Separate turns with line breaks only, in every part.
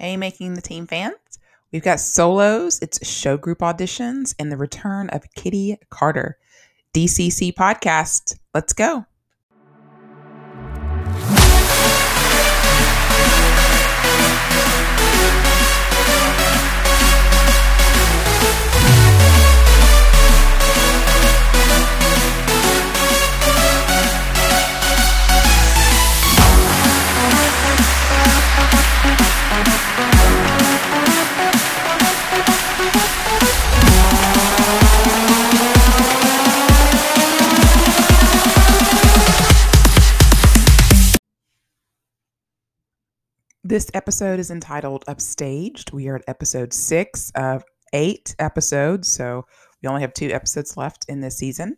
Hey, making the team fans. We've got solos, it's show group auditions, and the return of Kitty Carter. DCC podcast. Let's go. This episode is entitled Upstaged. We are at episode six of eight episodes, so we only have two episodes left in this season.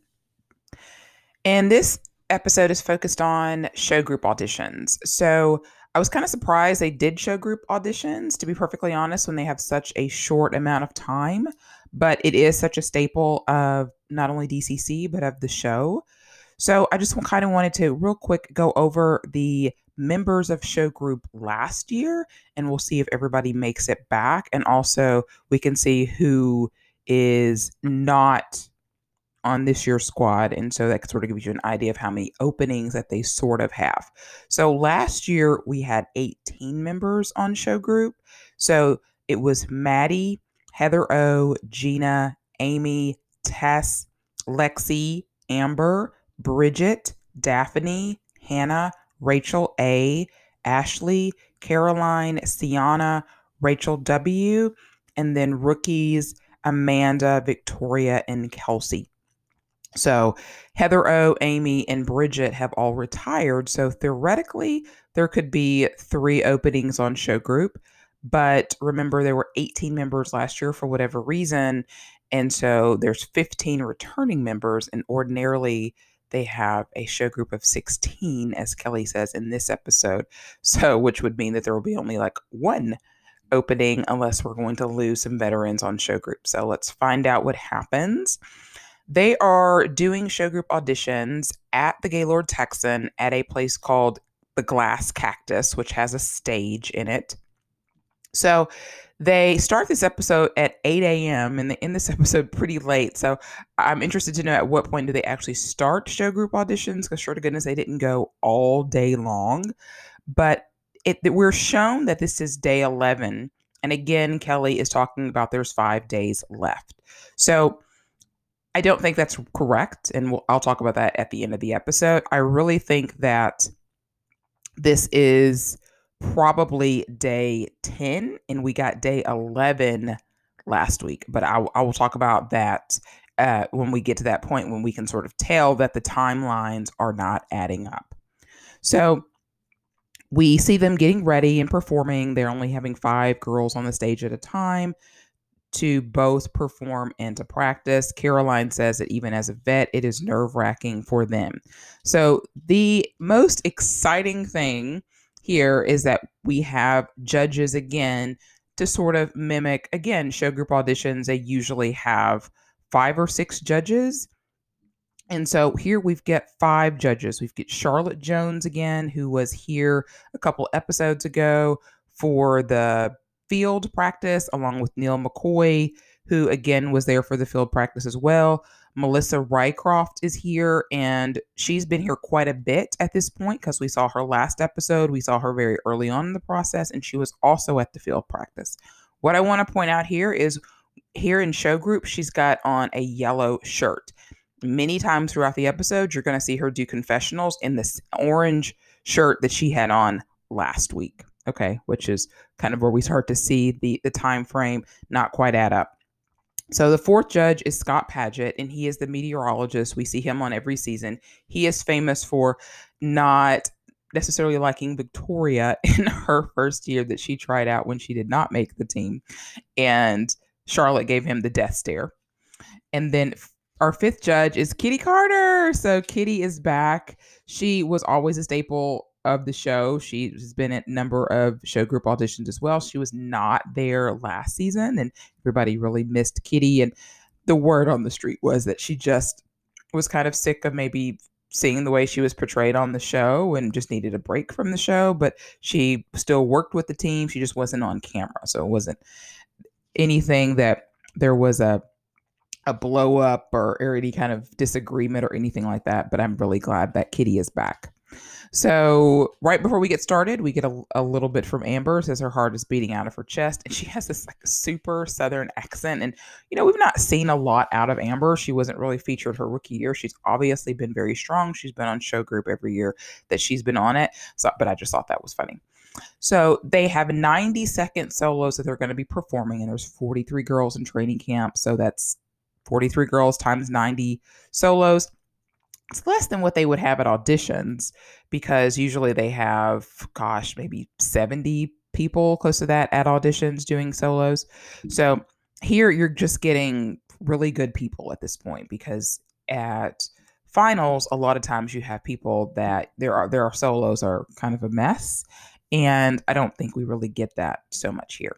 And this episode is focused on show group auditions. So I was kind of surprised they did show group auditions, to be perfectly honest, when they have such a short amount of time. But it is such a staple of not only DCC, but of the show. So I just kind of wanted to real quick go over the members of show group last year and we'll see if everybody makes it back and also we can see who is not on this year's squad and so that sort of gives you an idea of how many openings that they sort of have. So last year we had 18 members on show group. So it was maddie heather o gina amy tess lexi amber bridget daphne hannah Rachel A, Ashley, Caroline, Sienna, Rachel W, and then rookies Amanda, Victoria, and Kelsey. So Heather O, Amy, and Bridget have all retired. So theoretically, there could be three openings on show group. But remember, there were 18 members last year for whatever reason. And so there's 15 returning members. And ordinarily, they have a show group of 16, as Kelly says in this episode. So, which would mean that there will be only like one opening unless we're going to lose some veterans on show group. So, let's find out what happens. They are doing show group auditions at the Gaylord Texan at a place called the Glass Cactus, which has a stage in it. So they start this episode at 8 a.m. and they end this episode pretty late. So I'm interested to know at what point do they actually start show group auditions? Because sure to goodness, they didn't go all day long. But it, we're shown that this is day 11. And again, Kelly is talking about there's five days left. So I don't think that's correct. And we'll, I'll talk about that at the end of the episode. I really think that this is probably day 10 and we got day 11 last week but i, I will talk about that uh, when we get to that point when we can sort of tell that the timelines are not adding up so we see them getting ready and performing they're only having five girls on the stage at a time to both perform and to practice. Caroline says that even as a vet, it is nerve wracking for them. So, the most exciting thing here is that we have judges again to sort of mimic again show group auditions. They usually have five or six judges. And so here we've got five judges. We've got charlotte jones again who was here a couple episodes ago for the field practice along with neil mccoy who again was there for the field practice as well Melissa Rycroft is here, and she's been here quite a bit at this point because we saw her last episode. We saw her very early on in the process, and she was also at the field practice. What I want to point out here is here in show group, she's got on a yellow shirt. Many times throughout the episode, you're going to see her do confessionals in this orange shirt that she had on last week. Okay, which is kind of where we start to see the the time frame not quite add up. So the fourth judge is Scott Paget, and he is the meteorologist. We see him on every season. He is famous for not necessarily liking Victoria in her first year that she tried out when she did not make the team. And Charlotte gave him the death stare. And then our fifth judge is Kitty Carter. So Kitty is back. She was always a staple of the show. She's been at a number of show group auditions as well. She was not there last season, and everybody really missed Kitty. And the word on the street was that she just was kind of sick of maybe seeing the way she was portrayed on the show and just needed a break from the show, but she still worked with the team. She just wasn't on camera. So it wasn't anything that there was a a blow up or, or any kind of disagreement or anything like that. But I'm really glad that Kitty is back. So right before we get started, we get a, a little bit from Amber says her heart is beating out of her chest, and she has this like super southern accent. And you know, we've not seen a lot out of Amber. She wasn't really featured her rookie year. She's obviously been very strong. She's been on show group every year that she's been on it. So, but I just thought that was funny. So they have 90 second solos that they're going to be performing, and there's 43 girls in training camp. So that's 43 girls times 90 solos it's less than what they would have at auditions because usually they have gosh maybe 70 people close to that at auditions doing solos. So mm-hmm. here you're just getting really good people at this point because at finals a lot of times you have people that there are there are solos are kind of a mess and i don't think we really get that so much here.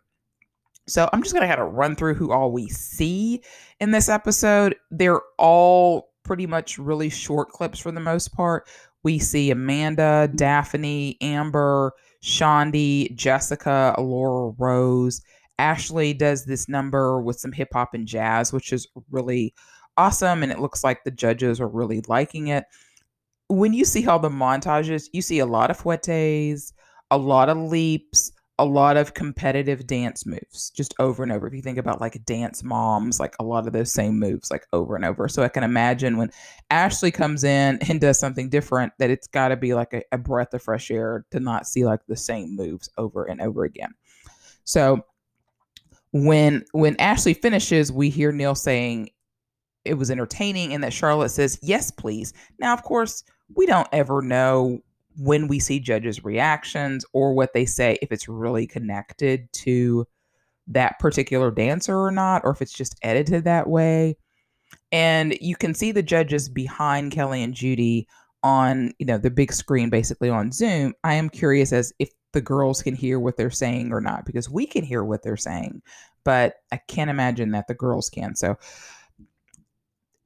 So i'm just going to kind of run through who all we see in this episode. They're all pretty much really short clips for the most part. We see Amanda, Daphne, Amber, Shondi, Jessica, Alora Rose. Ashley does this number with some hip hop and jazz, which is really awesome. And it looks like the judges are really liking it. When you see all the montages, you see a lot of fouettes, a lot of leaps, a lot of competitive dance moves just over and over. If you think about like dance moms, like a lot of those same moves, like over and over. So I can imagine when Ashley comes in and does something different, that it's got to be like a, a, breath of fresh air to not see like the same moves over and over again. So when when Ashley finishes, we hear Neil saying it was entertaining and that Charlotte says, Yes, please. Now, of course, we don't ever know when we see judges' reactions or what they say, if it's really connected to that particular dancer or not, or if it's just edited that way. And you can see the judges behind Kelly and Judy on, you know, the big screen basically on Zoom. I am curious as if the girls can hear what they're saying or not, because we can hear what they're saying, but I can't imagine that the girls can. So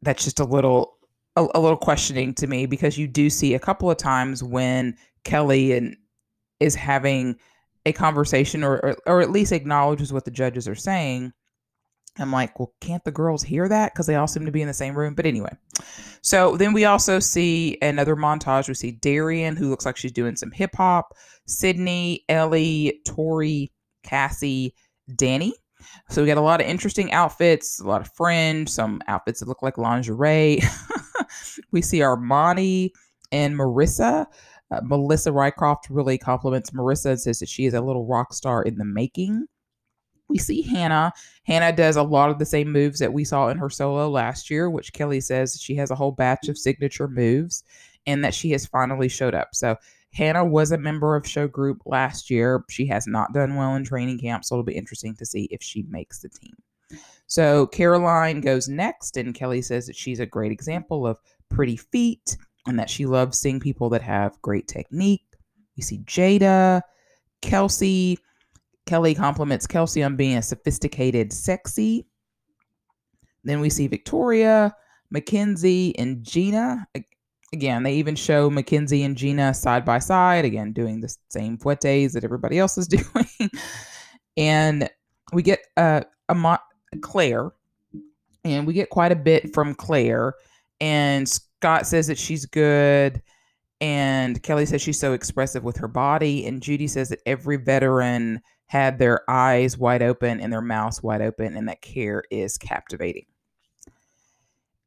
that's just a little a, a little questioning to me because you do see a couple of times when Kelly and is having a conversation or, or, or at least acknowledges what the judges are saying. I'm like, well, can't the girls hear that? Because they all seem to be in the same room. But anyway, so then we also see another montage. We see Darian, who looks like she's doing some hip hop, Sydney, Ellie, Tori, Cassie, Danny. So we got a lot of interesting outfits, a lot of fringe, some outfits that look like lingerie. we see Armani and Marissa. Uh, Melissa Rycroft really compliments Marissa and says that she is a little rock star in the making. We see Hannah. Hannah does a lot of the same moves that we saw in her solo last year, which Kelly says she has a whole batch of signature moves and that she has finally showed up. So Hannah was a member of show group last year. She has not done well in training camp, so it'll be interesting to see if she makes the team. So Caroline goes next, and Kelly says that she's a great example of pretty feet and that she loves seeing people that have great technique. We see Jada, Kelsey. Kelly compliments Kelsey on being a sophisticated, sexy. Then we see Victoria, Mackenzie, and Gina. Again, they even show Mackenzie and Gina side by side, again, doing the same fouettes that everybody else is doing. and we get uh, a Mo- Claire, and we get quite a bit from Claire. And Scott says that she's good. And Kelly says she's so expressive with her body. And Judy says that every veteran had their eyes wide open and their mouths wide open, and that care is captivating.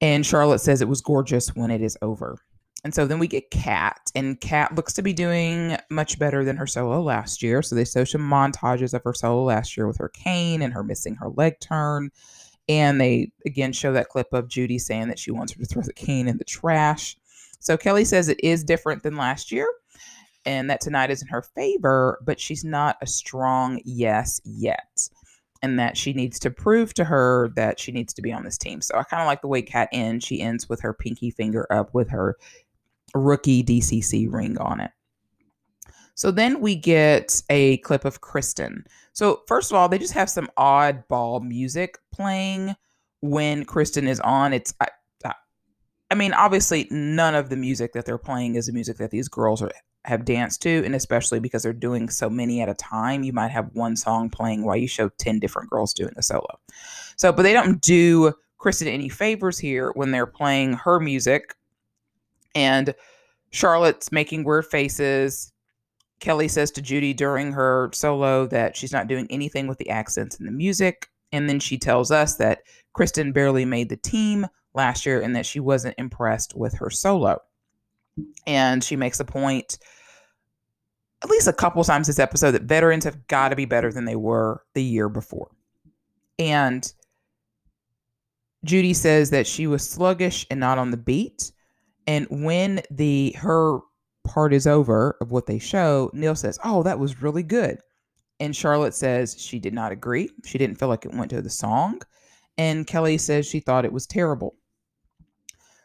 And Charlotte says it was gorgeous when it is over. And so then we get Kat, and Kat looks to be doing much better than her solo last year. So they show some montages of her solo last year with her cane and her missing her leg turn. And they again show that clip of Judy saying that she wants her to throw the cane in the trash. So Kelly says it is different than last year and that tonight is in her favor, but she's not a strong yes yet. And that she needs to prove to her that she needs to be on this team. So I kind of like the way Kat ends. She ends with her pinky finger up with her rookie DCC ring on it. So then we get a clip of Kristen. So, first of all, they just have some oddball music playing when Kristen is on. It's, I, I, mean, obviously, none of the music that they're playing is the music that these girls are, have danced to, and especially because they're doing so many at a time, you might have one song playing while you show 10 different girls doing a solo. So, but they don't do Kristen any favors here when they're playing her music and Charlotte's making weird faces. Kelly says to Judy during her solo that she's not doing anything with the accents and the music. And then she tells us that Kristen barely made the team last year and that she wasn't impressed with her solo. And she makes a point at least a couple times this episode that veterans have got to be better than they were the year before. And Judy says that she was sluggish and not on the beat. And when the her part is over of what they show, Neil says, "Oh, that was really good." And Charlotte says she did not agree. She didn't feel like it went to the song. And Kelly says she thought it was terrible.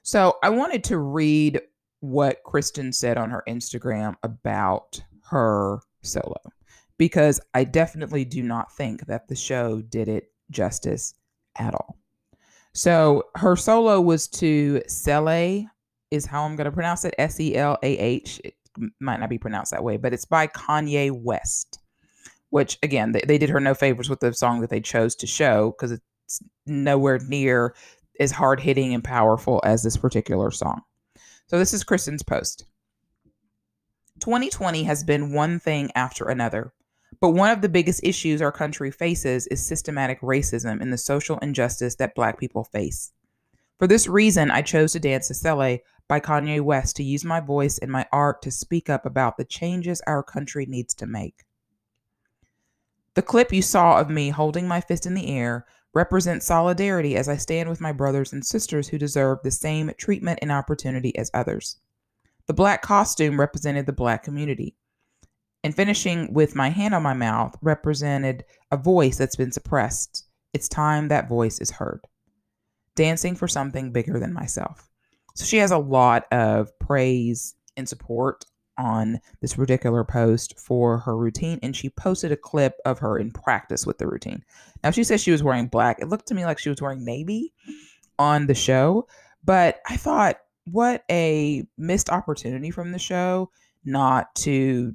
So I wanted to read what Kristen said on her Instagram about her solo because I definitely do not think that the show did it justice at all. So her solo was to Selah, is how I'm going to pronounce it S E L A H. It might not be pronounced that way, but it's by Kanye West, which again, they, they did her no favors with the song that they chose to show because it's nowhere near as hard hitting and powerful as this particular song. So this is Kristen's post. 2020 has been one thing after another, but one of the biggest issues our country faces is systematic racism and the social injustice that Black people face. For this reason, I chose to dance to Selah by Kanye West to use my voice and my art to speak up about the changes our country needs to make. The clip you saw of me holding my fist in the air represents solidarity as I stand with my brothers and sisters who deserve the same treatment and opportunity as others. The black costume represented the black community. And finishing with my hand on my mouth represented a voice that's been suppressed. It's time that voice is heard. Dancing for something bigger than myself. So she has a lot of praise and support on this particular post for her routine and she posted a clip of her in practice with the routine. Now she says she was wearing black. It looked to me like she was wearing navy on the show, but I thought what a missed opportunity from the show not to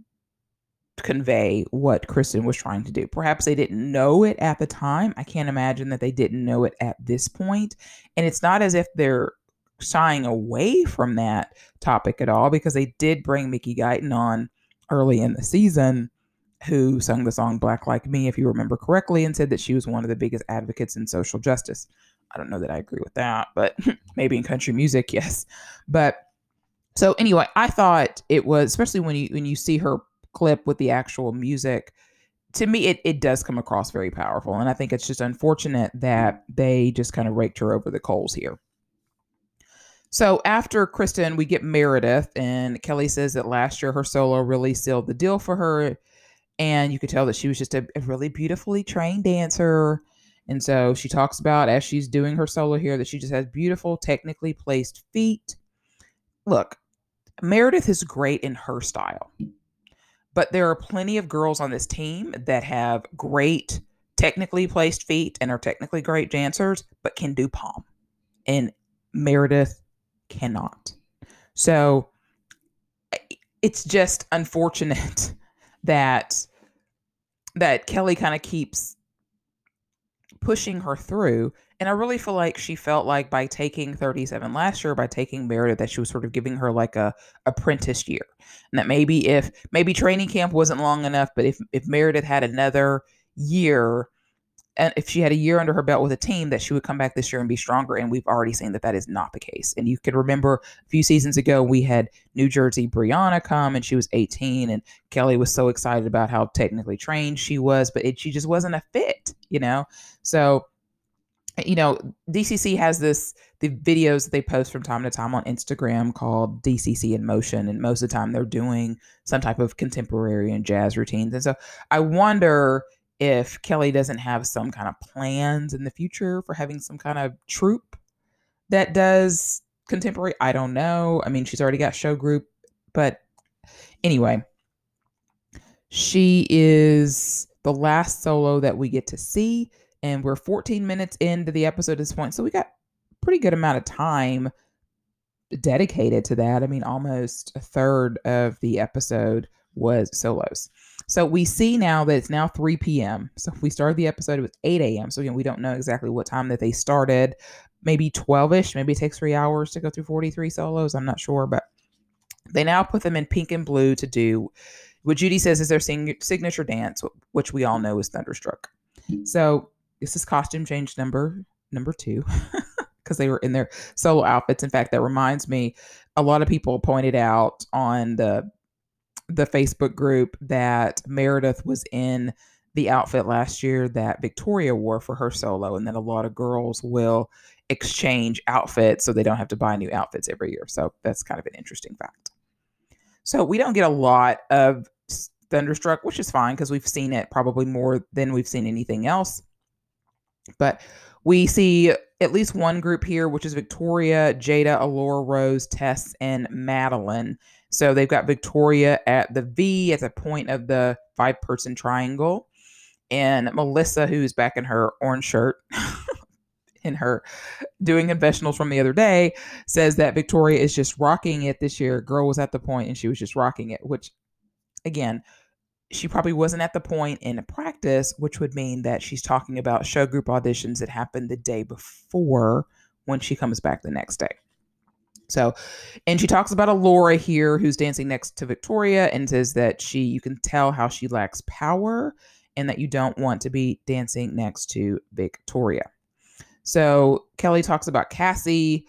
convey what Kristen was trying to do. Perhaps they didn't know it at the time. I can't imagine that they didn't know it at this point. And it's not as if they're shying away from that topic at all because they did bring Mickey Guyton on early in the season who sung the song Black Like Me, if you remember correctly, and said that she was one of the biggest advocates in social justice. I don't know that I agree with that, but maybe in country music, yes. But so anyway, I thought it was especially when you when you see her clip with the actual music, to me it, it does come across very powerful. And I think it's just unfortunate that they just kind of raked her over the coals here. So after Kristen, we get Meredith, and Kelly says that last year her solo really sealed the deal for her. And you could tell that she was just a, a really beautifully trained dancer. And so she talks about as she's doing her solo here that she just has beautiful, technically placed feet. Look, Meredith is great in her style, but there are plenty of girls on this team that have great, technically placed feet and are technically great dancers, but can do pom. And Meredith cannot. So it's just unfortunate that that Kelly kind of keeps pushing her through. And I really feel like she felt like by taking 37 last year, by taking Meredith, that she was sort of giving her like a apprentice year. And that maybe if maybe training camp wasn't long enough, but if if Meredith had another year if she had a year under her belt with a team that she would come back this year and be stronger and we've already seen that that is not the case. And you can remember a few seasons ago we had new jersey brianna come and she was 18 and kelly was so excited about how technically trained she was but it, she just wasn't a fit you know? So eh, you know dcc has this the videos that they post from time to time on instagram called dcc in motion and most of the time they're doing some type of contemporary and jazz routines. And so i wonder if Kelly doesn't have some kind of plans in the future for having some kind of troupe that does contemporary. I don't know. I mean, she's already got show group, but anyway, she is the last solo that we get to see, and we're 14 minutes into the episode at this point, so we got pretty good amount of time dedicated to that. I mean, almost a third of the episode was solos. So we see now that it's now 3 p.m. So we started the episode it was 8 a.m. So again, we don't know exactly what time that they started. Maybe 12ish. Maybe it takes three hours to go through 43 solos. I'm not sure, but they now put them in pink and blue to do what Judy says is their sing- signature dance, which we all know is Thunderstruck. So this is costume change number number two because they were in their solo outfits. In fact, that reminds me, a lot of people pointed out on the the Facebook group that Meredith was in the outfit last year that Victoria wore for her solo, and then a lot of girls will exchange outfits so they don't have to buy new outfits every year. So that's kind of an interesting fact. So we don't get a lot of Thunderstruck, which is fine because we've seen it probably more than we've seen anything else. But we see at least one group here, which is Victoria, Jada, Alora, Rose, Tess, and Madeline. So they've got Victoria at the V at the point of the five person triangle. And Melissa, who's back in her orange shirt, in her doing confessionals from the other day, says that Victoria is just rocking it this year. Girl was at the point and she was just rocking it, which again, she probably wasn't at the point in practice, which would mean that she's talking about show group auditions that happened the day before when she comes back the next day. So, and she talks about Alora here who's dancing next to Victoria and says that she, you can tell how she lacks power and that you don't want to be dancing next to Victoria. So, Kelly talks about Cassie,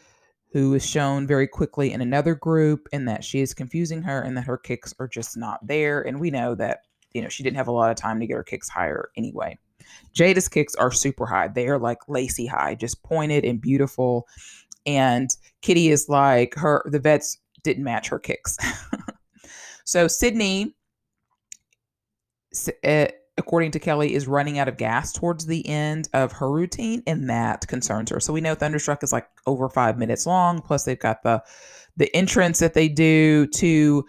who is shown very quickly in another group, and that she is confusing her and that her kicks are just not there. And we know that you know, she didn't have a lot of time to get her kicks higher anyway. Jada's kicks are super high. They are like lacy high, just pointed and beautiful. And Kitty is like her, the vets didn't match her kicks. so Sydney, uh, according to Kelly, is running out of gas towards the end of her routine, and that concerns her. So we know Thunderstruck is like over five minutes long. Plus, they've got the the entrance that they do to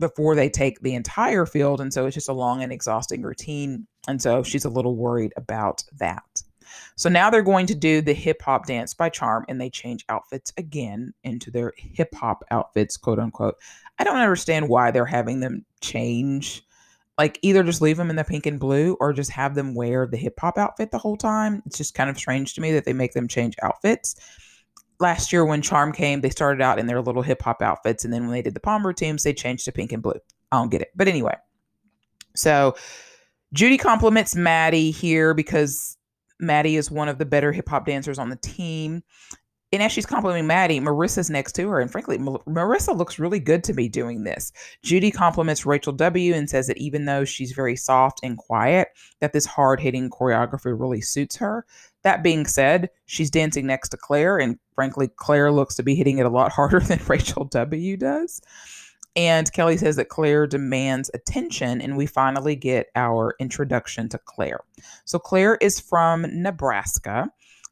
before they take the entire field. And so it's just a long and exhausting routine. And so she's a little worried about that. So now they're going to do the hip hop dance by Charm and they change outfits again into their hip hop outfits, quote unquote. I don't understand why they're having them change. Like either just leave them in the pink and blue or just have them wear the hip hop outfit the whole time. It's just kind of strange to me that they make them change outfits last year when Charm came, they started out in their little hip hop outfits, and then when they did the Palmer teams, they changed to pink and blue. I don't get it, but anyway. So Judy compliments Maddie here because Maddie is one of the better hip hop dancers on the team. And as she's complimenting Maddie, Marissa's next to her. And frankly, Marissa looks really good to me doing this. Judy compliments Rachel W. and says that even though she's very soft and quiet, that this hard hitting choreography really suits her. That being said, she's dancing next to Claire, and frankly, Claire looks to be hitting it a lot harder than Rachel W. does. And Kelly says that Claire demands attention, and we finally get our introduction to Claire. So, Claire is from Nebraska,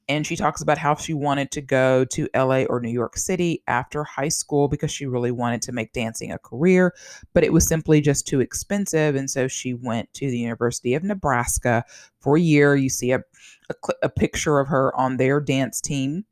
and she talks about how she wanted to go to LA or New York City after high school because she really wanted to make dancing a career, but it was simply just too expensive. And so she went to the University of Nebraska for a year. You see a a, a picture of her on their dance team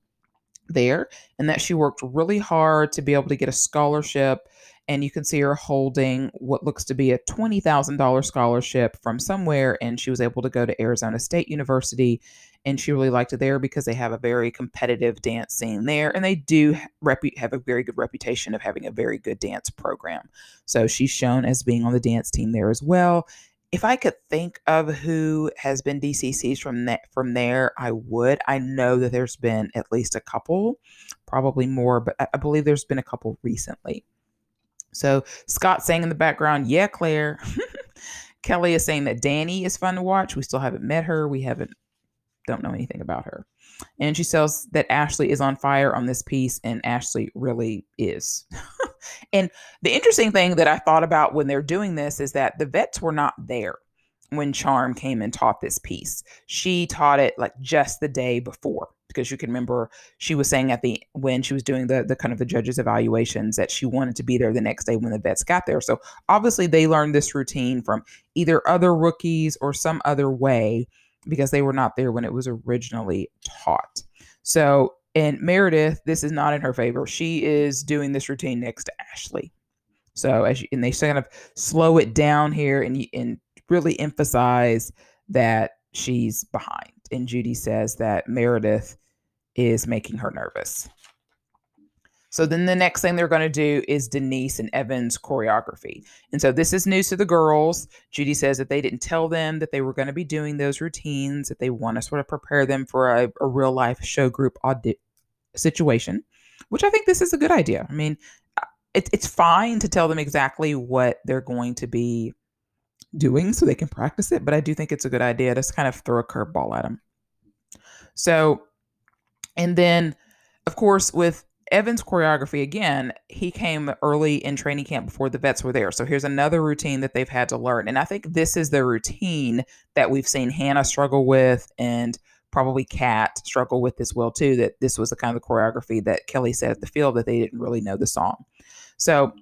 there and that she worked really hard to be able to get a scholarship and you can see her holding what looks to be a $20,000 scholarship from somewhere and she was able to go to Arizona State University and she really liked it there because they have a very competitive dance scene there and they do repu- have a very good reputation of having a very good dance program. So she's shown as being on the dance team there as well if I could think of who has been DCCs from that from there, I would. I know that there's been at least a couple, probably more, but I, I believe there's been a couple recently. So Scott saying in the background, "Yeah, Claire." Kelly is saying that Danny is fun to watch. We still haven't met her. We haven't don't know anything about her. And she says that Ashley is on fire on this piece, and Ashley really is. and the interesting thing that I thought about when they're doing this is that the vets were not there when Charm came and taught this piece. She taught it like just the day before because you can remember she was saying at the when she was doing the the kind of the judges evaluations that she wanted to be there the next day when the vets got there. So obviously they learned this routine from either other rookies or some other way because they were not there when it was originally taught. So And Meredith, this is not in her favor. She is doing this routine next to Ashley. So as you, and they kind of slow it down here and and really emphasize that she's behind. And Judy says that Meredith is making her nervous. So then the next thing they're going to do is Denise and Evan's choreography. And so this is news to the girls. Judy says that they didn't tell them that they were going to be doing those routines, that they want to sort of prepare them for a, a real life show group audit situation, which I think this is a good idea. I mean, uh, it, it's fine to tell them exactly what they're going to be doing so they can practice it, but I do think it's a good idea to kind of throw a curveball at them. So, and then, of course, with Evan's choreography again, he came early in training camp before the vets were there. So here's another routine that they've had to learn. And I think this is the routine that we've seen Hannah struggle with and probably Kat struggle with as well too that this was the kind of choreography that Kelly said at the field that they didn't really know the song. So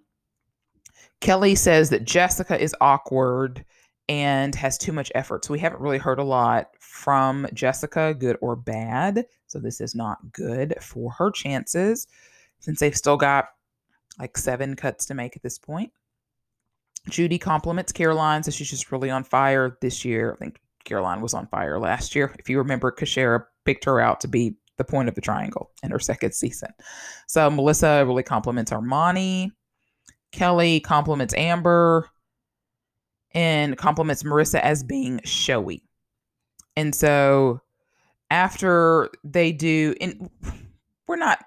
Kelly says that Jessica is awkward and has too much effort. So we haven't really heard a lot from Jessica, good or bad. So this is not good for her chances since they've still got like seven cuts to make at this point. Judy compliments Caroline, so she's just really on fire this year. I think Caroline was on fire last year. If you remember, Kashera picked her out to be the point of the triangle in her second season. So Melissa really compliments Armani. Kelly compliments Amber and compliments Marissa as being showy. And so after they do, and we're not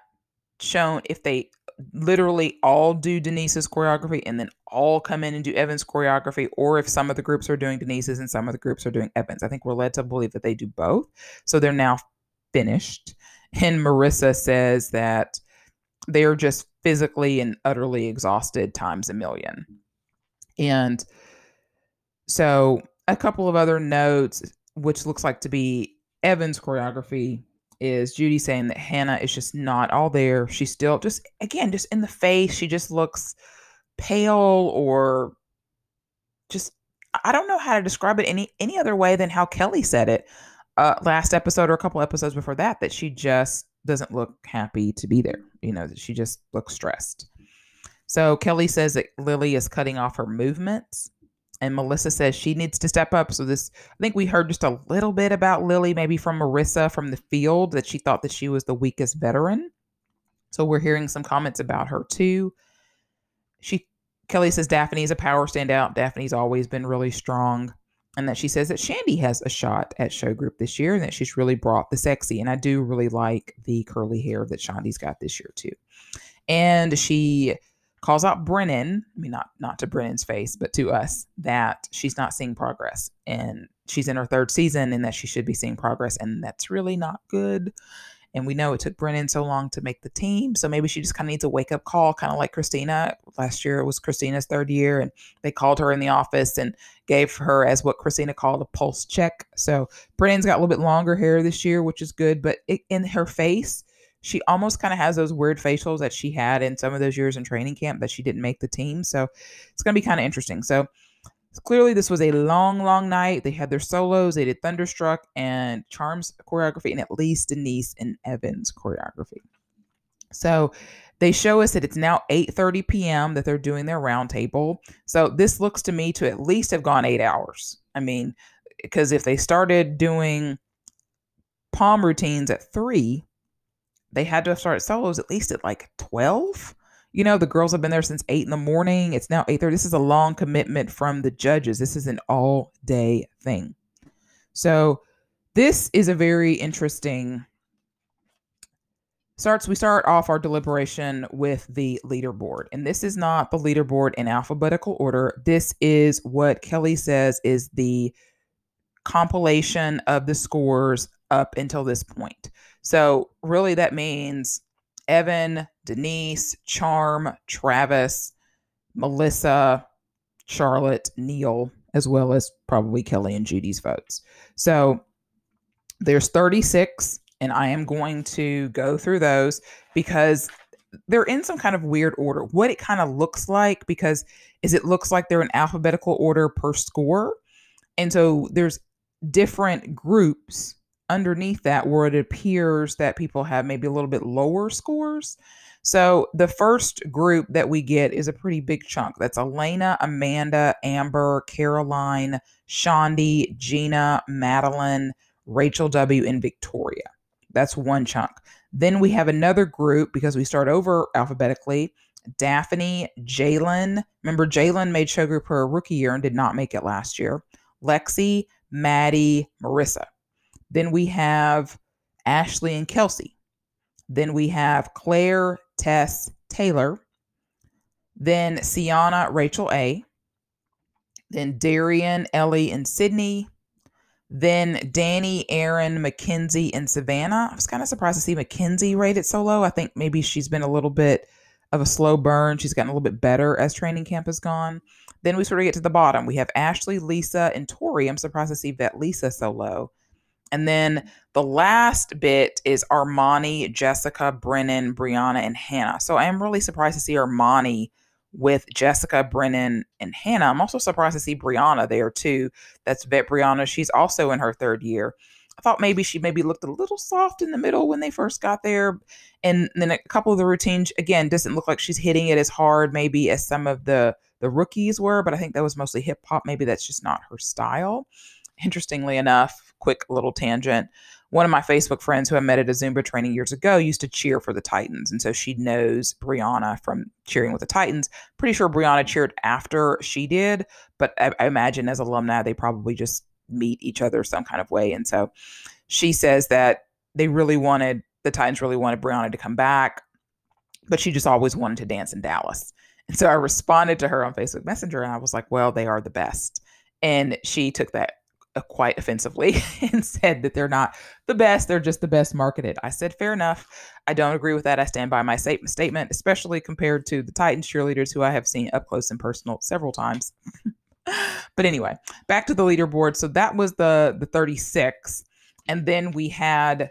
shown if they literally all do Denise's choreography and then all come in and do Evan's choreography, or if some of the groups are doing Denise's and some of the groups are doing Evan's. I think we're led to believe that they do both. So they're now finished. And Marissa says that they're just physically and utterly exhausted times a million. And so a couple of other notes, which looks like to be Evan's choreography, is Judy saying that Hannah is just not all there. She's still just again just in the face. She just looks pale or just I don't know how to describe it any any other way than how Kelly said it uh, last episode or a couple episodes before that. That she just doesn't look happy to be there. You know she just looks stressed. So Kelly says that Lily is cutting off her movements and Melissa says she needs to step up. So this, I think we heard just a little bit about Lily, maybe from Marissa from the field, that she thought that she was the weakest veteran. So we're hearing some comments about her too. She Kelly says Daphne is a power standout. Daphne's always been really strong. And that she says that Shandy has a shot at show group this year and that she's really brought the sexy. And I do really like the curly hair that Shandy's got this year too. And she calls out Brennan, I mean not not to Brennan's face, but to us that she's not seeing progress and she's in her third season and that she should be seeing progress and that's really not good. And we know it took Brennan so long to make the team. So maybe she just kind of needs a wake up call, kind of like Christina. Last year it was Christina's third year, and they called her in the office and gave her as what Christina called a pulse check. So Brennan's got a little bit longer hair this year, which is good. But it, in her face, she almost kind of has those weird facials that she had in some of those years in training camp that she didn't make the team. So it's going to be kind of interesting. So clearly this was a long, long night. They had their solos, they did Thunderstruck and Charms choreography, and at least Denise and Evans choreography. So they show us that it's now 8:30 p.m. that they're doing their roundtable. So this looks to me to at least have gone eight hours. I mean, because if they started doing pom routines at three, they had to have started solos at least at like 12 you know the girls have been there since 8 in the morning. It's now 8.30 this is a long commitment from the judges. This is an all day thing. So this is a very interesting starts we start off our deliberation with the leaderboard. And this is not the leaderboard in alphabetical order. This is what kelly says is the compilation of the scores up until this point. So really that means Evan, Denise, Charm, Travis, Melissa, Charlotte, Neil, as well as probably Kelly and Judy's votes. So there's 36, and I am going to go through those because they're in some kind of weird order. What it kind of looks like, because is it looks like they're in alphabetical order per score. And so there's different groups underneath that where it appears that people have maybe a little bit lower scores. So the first group that we get is a pretty big chunk. That's Elena, Amanda, Amber, Caroline, Shondi, Gina, Madeline, Rachel W., and Victoria. That's one chunk. Then we have another group because we start over alphabetically. Daphne, Jalen. Remember, Jalen made show group her rookie year and did not make it last year. Lexi, Maddie, Marissa. Then we have Ashley and Kelsey. Then we have Claire, Tess, Taylor. Then Sienna, Rachel A. Then Darian, Ellie, and Sydney. Then Danny, Aaron, Mackenzie, and Savannah. I was kind of surprised to see Mackenzie rated so low. I think maybe she's been a little bit of a slow burn. She's gotten a little bit better as training camp has gone. Then we sort of get to the bottom. We have Ashley, Lisa, and Tori. I'm surprised to see that Lisa so low. And then the last bit is Armani, Jessica, Brennan, Brianna, and Hannah. So I am really surprised to see Armani with Jessica, Brennan, and Hannah. I'm also surprised to see Brianna there too. That's Vet Brianna. She's also in her third year. I thought maybe she maybe looked a little soft in the middle when they first got there. And then a couple of the routines, again, doesn't look like she's hitting it as hard maybe as some of the the rookies were, but I think that was mostly hip hop. Maybe that's just not her style. Interestingly enough, quick little tangent. One of my Facebook friends who I met at a Zumba training years ago used to cheer for the Titans. And so she knows Brianna from cheering with the Titans. Pretty sure Brianna cheered after she did, but I, I imagine as alumni, they probably just meet each other some kind of way. And so she says that they really wanted, the Titans really wanted Brianna to come back, but she just always wanted to dance in Dallas. And so I responded to her on Facebook Messenger and I was like, well, they are the best. And she took that Uh, quite offensively and said that they're not the best, they're just the best marketed. I said, fair enough. I don't agree with that. I stand by my statement, especially compared to the Titans cheerleaders who I have seen up close and personal several times. but anyway, back to the leaderboard. So that was the the 36. And then we had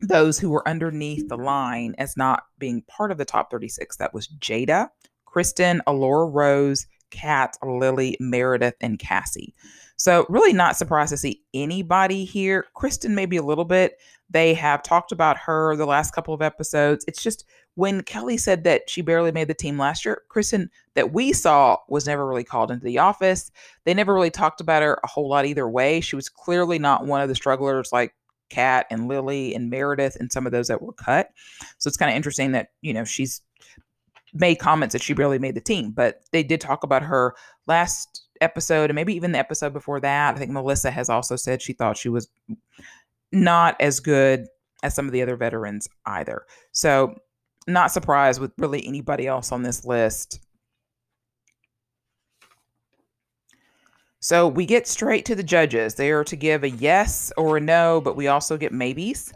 those who were underneath the line as not being part of the top 36. That was Jada, Kristen, Alora Rose, Kat, Lily, Meredith, and Cassie. So, really not surprised to see anybody here. Kristen, maybe a little bit. They have talked about her the last couple of episodes. It's just when Kelly said that she barely made the team last year, Kristen, that we saw, was never really called into the office. They never really talked about her a whole lot either way. She was clearly not one of the strugglers like Kat and Lily and Meredith and some of those that were cut. So it's kind of interesting that, you know, she's made comments that she barely made the team, but they did talk about her last episode and maybe even the episode before that. I think Melissa has also said she thought she was not as good as some of the other veterans either. So, not surprised with really anybody else on this list. So, we get straight to the judges. They are to give a yes or a no, but we also get maybes.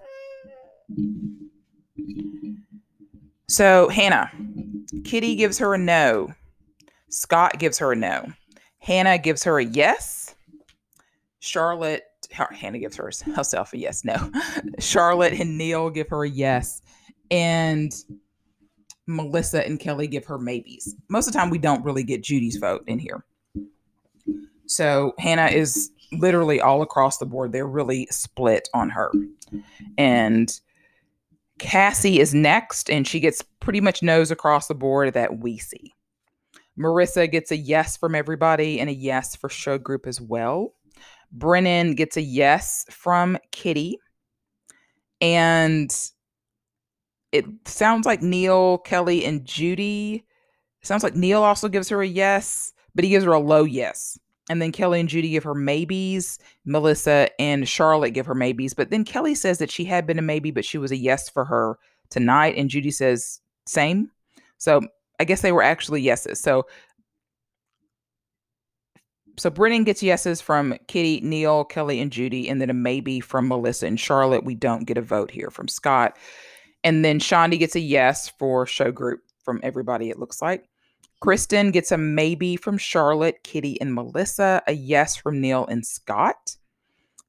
So, Hannah, Kitty gives her a no. Scott gives her a no. Hannah gives her a yes. Charlotte, Hannah gives her herself a yes. No. Charlotte and Neil give her a yes. And Melissa and Kelly give her maybes. Most of the time, we don't really get Judy's vote in here. So Hannah is literally all across the board. They're really split on her. And Cassie is next, and she gets pretty much nose across the board that we see. Marissa gets a yes from everybody and a yes for show group as well. Brennan gets a yes from Kitty. And it sounds like Neil, Kelly, and Judy. sounds like Neil also gives her a yes, but he gives her a low yes. And then Kelly and Judy give her maybes. Melissa and Charlotte give her maybes. But then Kelly says that she had been a maybe, but she was a yes for her tonight. And Judy says same. So I guess they were actually yeses. So so Brennan gets yeses from Kitty, Neil, Kelly, and Judy, and then a maybe from Melissa and Charlotte. We don't get a vote here from Scott. And then Shaundi gets a yes for show group from everybody, it looks like. Kristen gets a maybe from Charlotte, Kitty, and Melissa, a yes from Neil and Scott.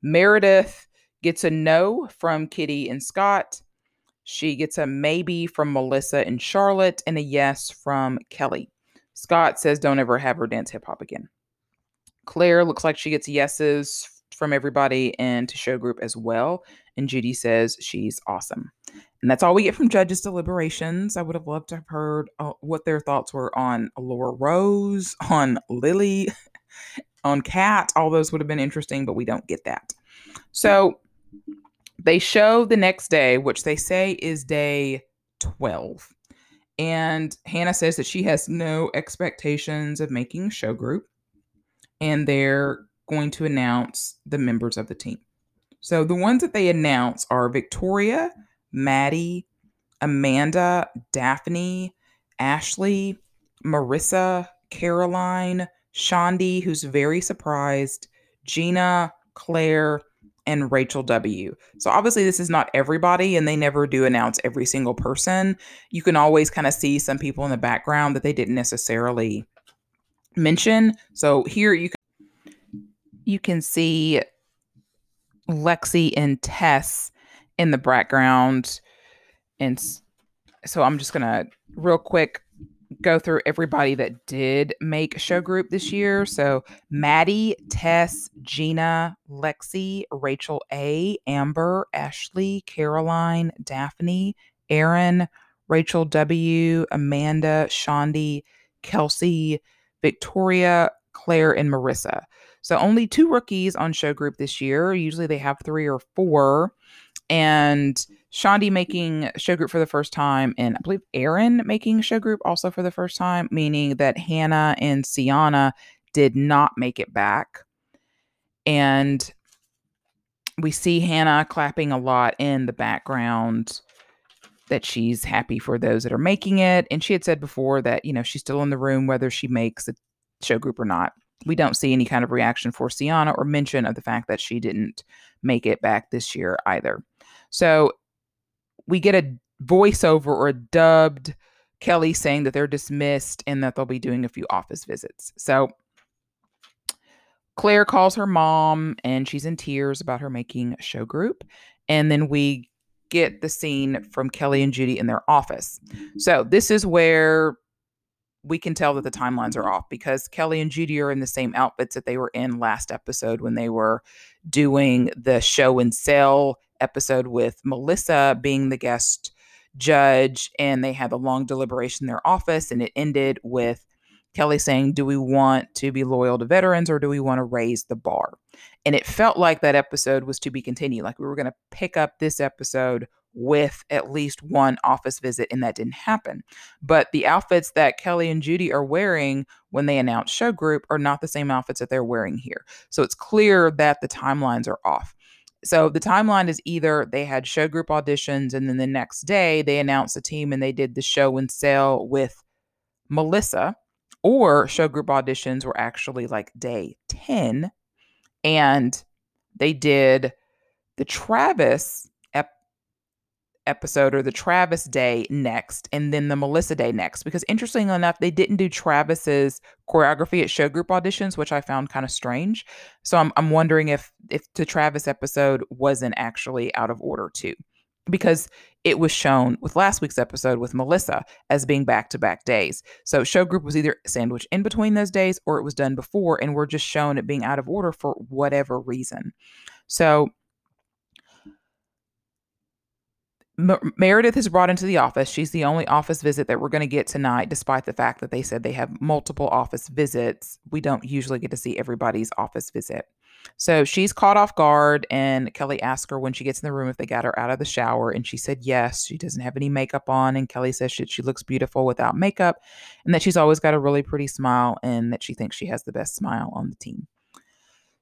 Meredith gets a no from Kitty and Scott. She gets a maybe from Melissa and Charlotte and a yes from Kelly. Scott says don't ever have her dance hip hop again. Claire looks like she gets yeses from everybody and to show group as well. And Judy says she's awesome. And that's all we get from judges' deliberations. I would have loved to have heard uh, what their thoughts were on Alora Rose, on Lily, on Kat. All those would have been interesting, but we don't get that. So they show the next day, which they say is day 12. And Hannah says that she has no expectations of making a show group. And they're going to announce the members of the team. So the ones that they announce are Victoria, Maddie, Amanda, Daphne, Ashley, Marissa, Caroline, Shaundi, who's very surprised, Gina, Claire, and Rachel W. So obviously this is not everybody and they never do announce every single person. You can always kind of see some people in the background that they didn't necessarily mention. So here you can you can see Lexi and Tess in the background and so I'm just going to real quick go through everybody that did make show group this year. So Maddie, Tess, Gina, Lexi, Rachel A, Amber, Ashley, Caroline, Daphne, Aaron, Rachel W, Amanda, Shondi, Kelsey, Victoria, Claire, and Marissa. So only two rookies on show group this year. Usually they have three or four. And Shaundi making show group for the first time, and I believe Aaron making show group also for the first time, meaning that Hannah and Sienna did not make it back. And we see Hannah clapping a lot in the background that she's happy for those that are making it. And she had said before that, you know, she's still in the room whether she makes a show group or not. We don't see any kind of reaction for Sienna or mention of the fact that she didn't make it back this year either. So we get a voiceover or a dubbed Kelly saying that they're dismissed and that they'll be doing a few office visits. So Claire calls her mom and she's in tears about her making a show group. And then we get the scene from Kelly and Judy in their office. So this is where we can tell that the timelines are off because Kelly and Judy are in the same outfits that they were in last episode when they were doing the show and sell episode with Melissa being the guest judge, and they had a long deliberation in their office, and it ended with Kelly saying, Do we want to be loyal to veterans or do we want to raise the bar? And it felt like that episode was to be continued. Like we were going to pick up this episode with at least one office visit, and that didn't happen. But the outfits that Kelly and Judy are wearing when they announce show group are not the same outfits that they're wearing here. So it's clear that the timelines are off. So the timeline is either they had show group auditions and then the next day they announced the team and they did the show and sell with Melissa, or show group auditions were actually like day 10 and they did the Travis episode or the Travis day next and then the Melissa day next. Because interestingly enough, they didn't do Travis's choreography at show group auditions, which I found kind of strange. So I'm I'm wondering if if the Travis episode wasn't actually out of order too. Because it was shown with last week's episode with Melissa as being back to back days. So show group was either sandwiched in between those days or it was done before, and we're just shown it being out of order for whatever reason. So Meredith is brought into the office. She's the only office visit that we're going to get tonight, despite the fact that they said they have multiple office visits. We don't usually get to see everybody's office visit. So she's caught off guard, and Kelly asks her when she gets in the room if they got her out of the shower, and she said yes. She doesn't have any makeup on, and Kelly says she, she looks beautiful without makeup, and that she's always got a really pretty smile, and that she thinks she has the best smile on the team.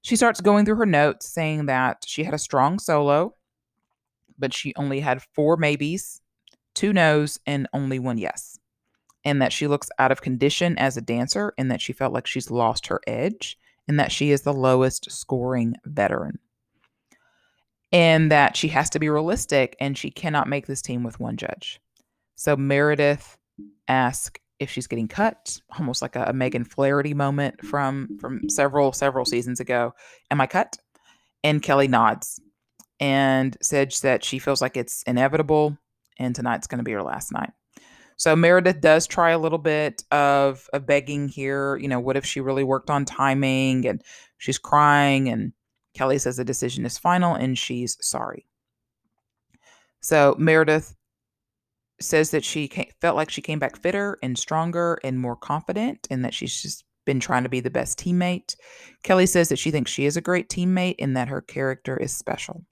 She starts going through her notes, saying that she had a strong solo, but she only had four maybes, two no's, and only one yes. And that she looks out of condition as a dancer, and that she felt like she's lost her edge, and that she is the lowest scoring veteran. And that she has to be realistic and she cannot make this team with one judge. So Meredith asks if she's getting cut, almost like a, a Megan Flaherty moment from from several several seasons ago. Am I cut? And Kelly nods and said that she feels like it's inevitable and tonight's going to be her last night. So Meredith does try a little bit of, of begging here. You know, what if she really worked on timing and she's crying and Kelly says the decision is final and she's sorry. So Meredith says that she felt like she came back fitter and stronger and more confident, and that she's just been trying to be the best teammate. Kelly says that she thinks she is a great teammate and that her character is special.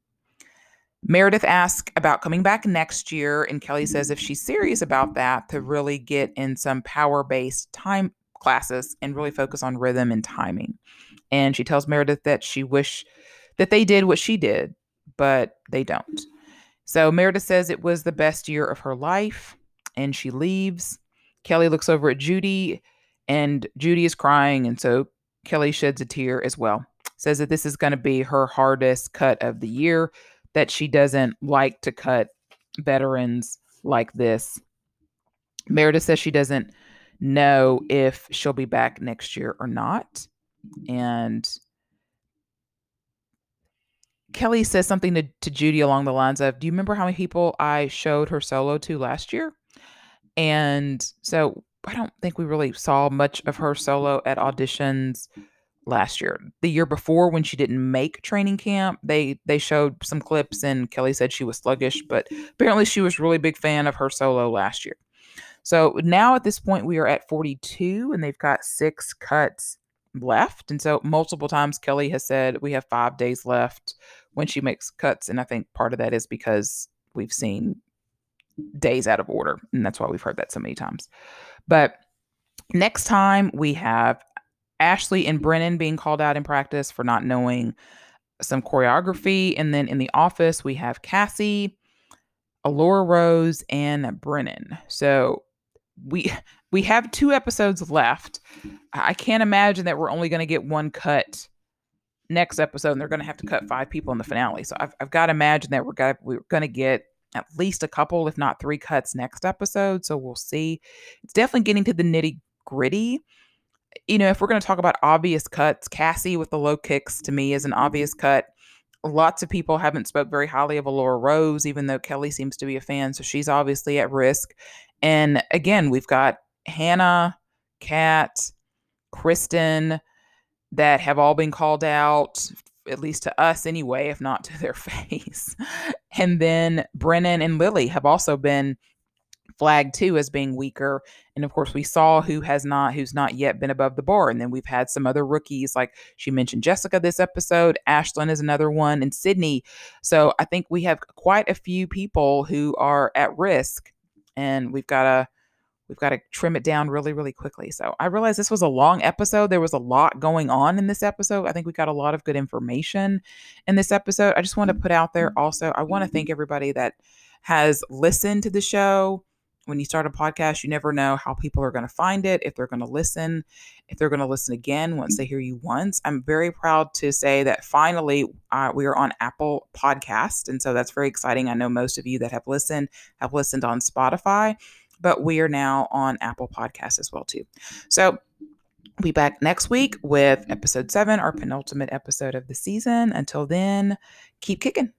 Meredith asks about coming back next year, and Kelly says if she's serious about that, to really get in some power based time classes and really focus on rhythm and timing. And she tells Meredith that she wish that they did what she did, but they don't. So Meredith says it was the best year of her life, and she leaves. Kelly looks over at Judy, and Judy is crying, and so Kelly sheds a tear as well. Says that this is going to be her hardest cut of the year, that she doesn't like to cut veterans like this. Meredith says she doesn't know if she'll be back next year or not. And Kelly says something to, to Judy along the lines of, Do you remember how many people I showed her solo to last year? And so I don't think we really saw much of her solo at auditions last year. The year before when she didn't make training camp, they they showed some clips and Kelly said she was sluggish, but apparently she was really big fan of her solo last year. So now at this point we are at 42 and they've got 6 cuts left. And so multiple times Kelly has said we have 5 days left when she makes cuts and I think part of that is because we've seen days out of order and that's why we've heard that so many times. But next time we have Ashley and Brennan being called out in practice for not knowing some choreography and then in the office we have Cassie, Alora Rose and Brennan. So we we have two episodes left. I can't imagine that we're only going to get one cut next episode, and they're going to have to cut five people in the finale. So I've, I've got to imagine that we're going we're going to get at least a couple, if not three cuts next episode. So we'll see. It's definitely getting to the nitty gritty. You know, if we're going to talk about obvious cuts, Cassie with the low kicks to me is an obvious mm-hmm. cut. Lots of people haven't spoke very highly of Alora Rose, even though Kelly seems to be a fan. So she's obviously at risk. And again, we've got Hannah, Kat, Kristen, that have all been called out, at least to us anyway, if not to their face. and then Brennan and Lily have also been flagged too as being weaker. And of course, we saw who has not, who's not yet been above the bar. And then we've had some other rookies, like she mentioned Jessica this episode. Ashlyn is another one, and Sydney. So I think we have quite a few people who are at risk, and we've got to we've got to trim it down really, really quickly. So I realized this was a long episode. There was a lot going on in this episode. I think we got a lot of good information in this episode. I just want to mm-hmm. put out there mm-hmm. also, I want to thank mm-hmm. everybody that has listened to the show. When you start a podcast, you never know how people are going to find it, if they're going to listen, if they're going to listen again once they hear you once. I'm very proud to say that finally uh, we are on Apple Podcast. And so that's very exciting. I know most of you that have listened have listened on Spotify but we are now on Apple Podcast as well too. So we'll be back next week with episode seven, our penultimate episode of the season. Until then, keep kicking.